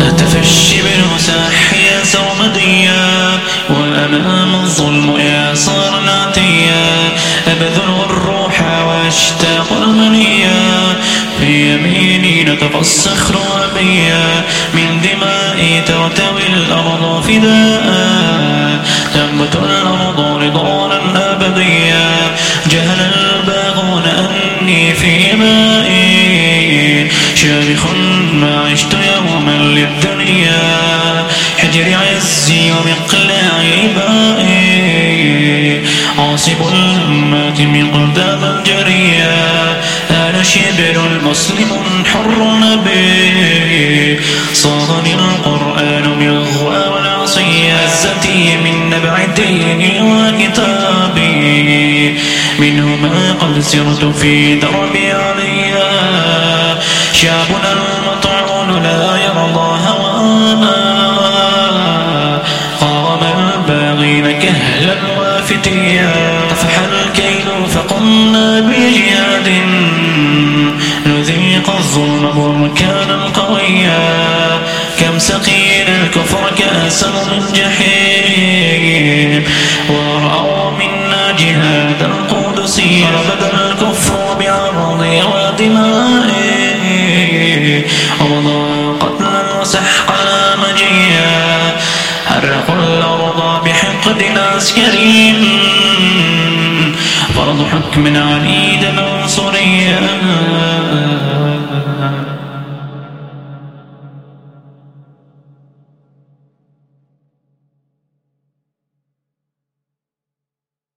هتف الشبر ساحيا سرمديا والأمام نطق الصخر أبيا من دمائي ترتوي الأرض فداء. تنبت الأرض رضوانا أبديا. جهل الباغون أني في مائي شامخ ما عشت يوما للدنيا. حجر عزي ومقلاعي بائي عاصب المات مقداما جريا أنا شبر المسلم حر نبي صاغني القرآن بالغوى والعصي عزتي من نبع ديني وكتابي. منهما قد سرت في دربي عليا شابنا المطعون لا يرضى هوانا قام الباغين كهلا وافتيا طفح الكيل فقمنا بجهاد نذيق الظلم بركانا قويا كم سقينا الكفر كاسا من جحيم ورأوا منا جهادا قدسيا بدا الكفر بعرضي ودمائي وضاع قتلا وسحقا مجيا. حرقوا الأرض بحقد عسكري فرض حكم عنيد منصوريا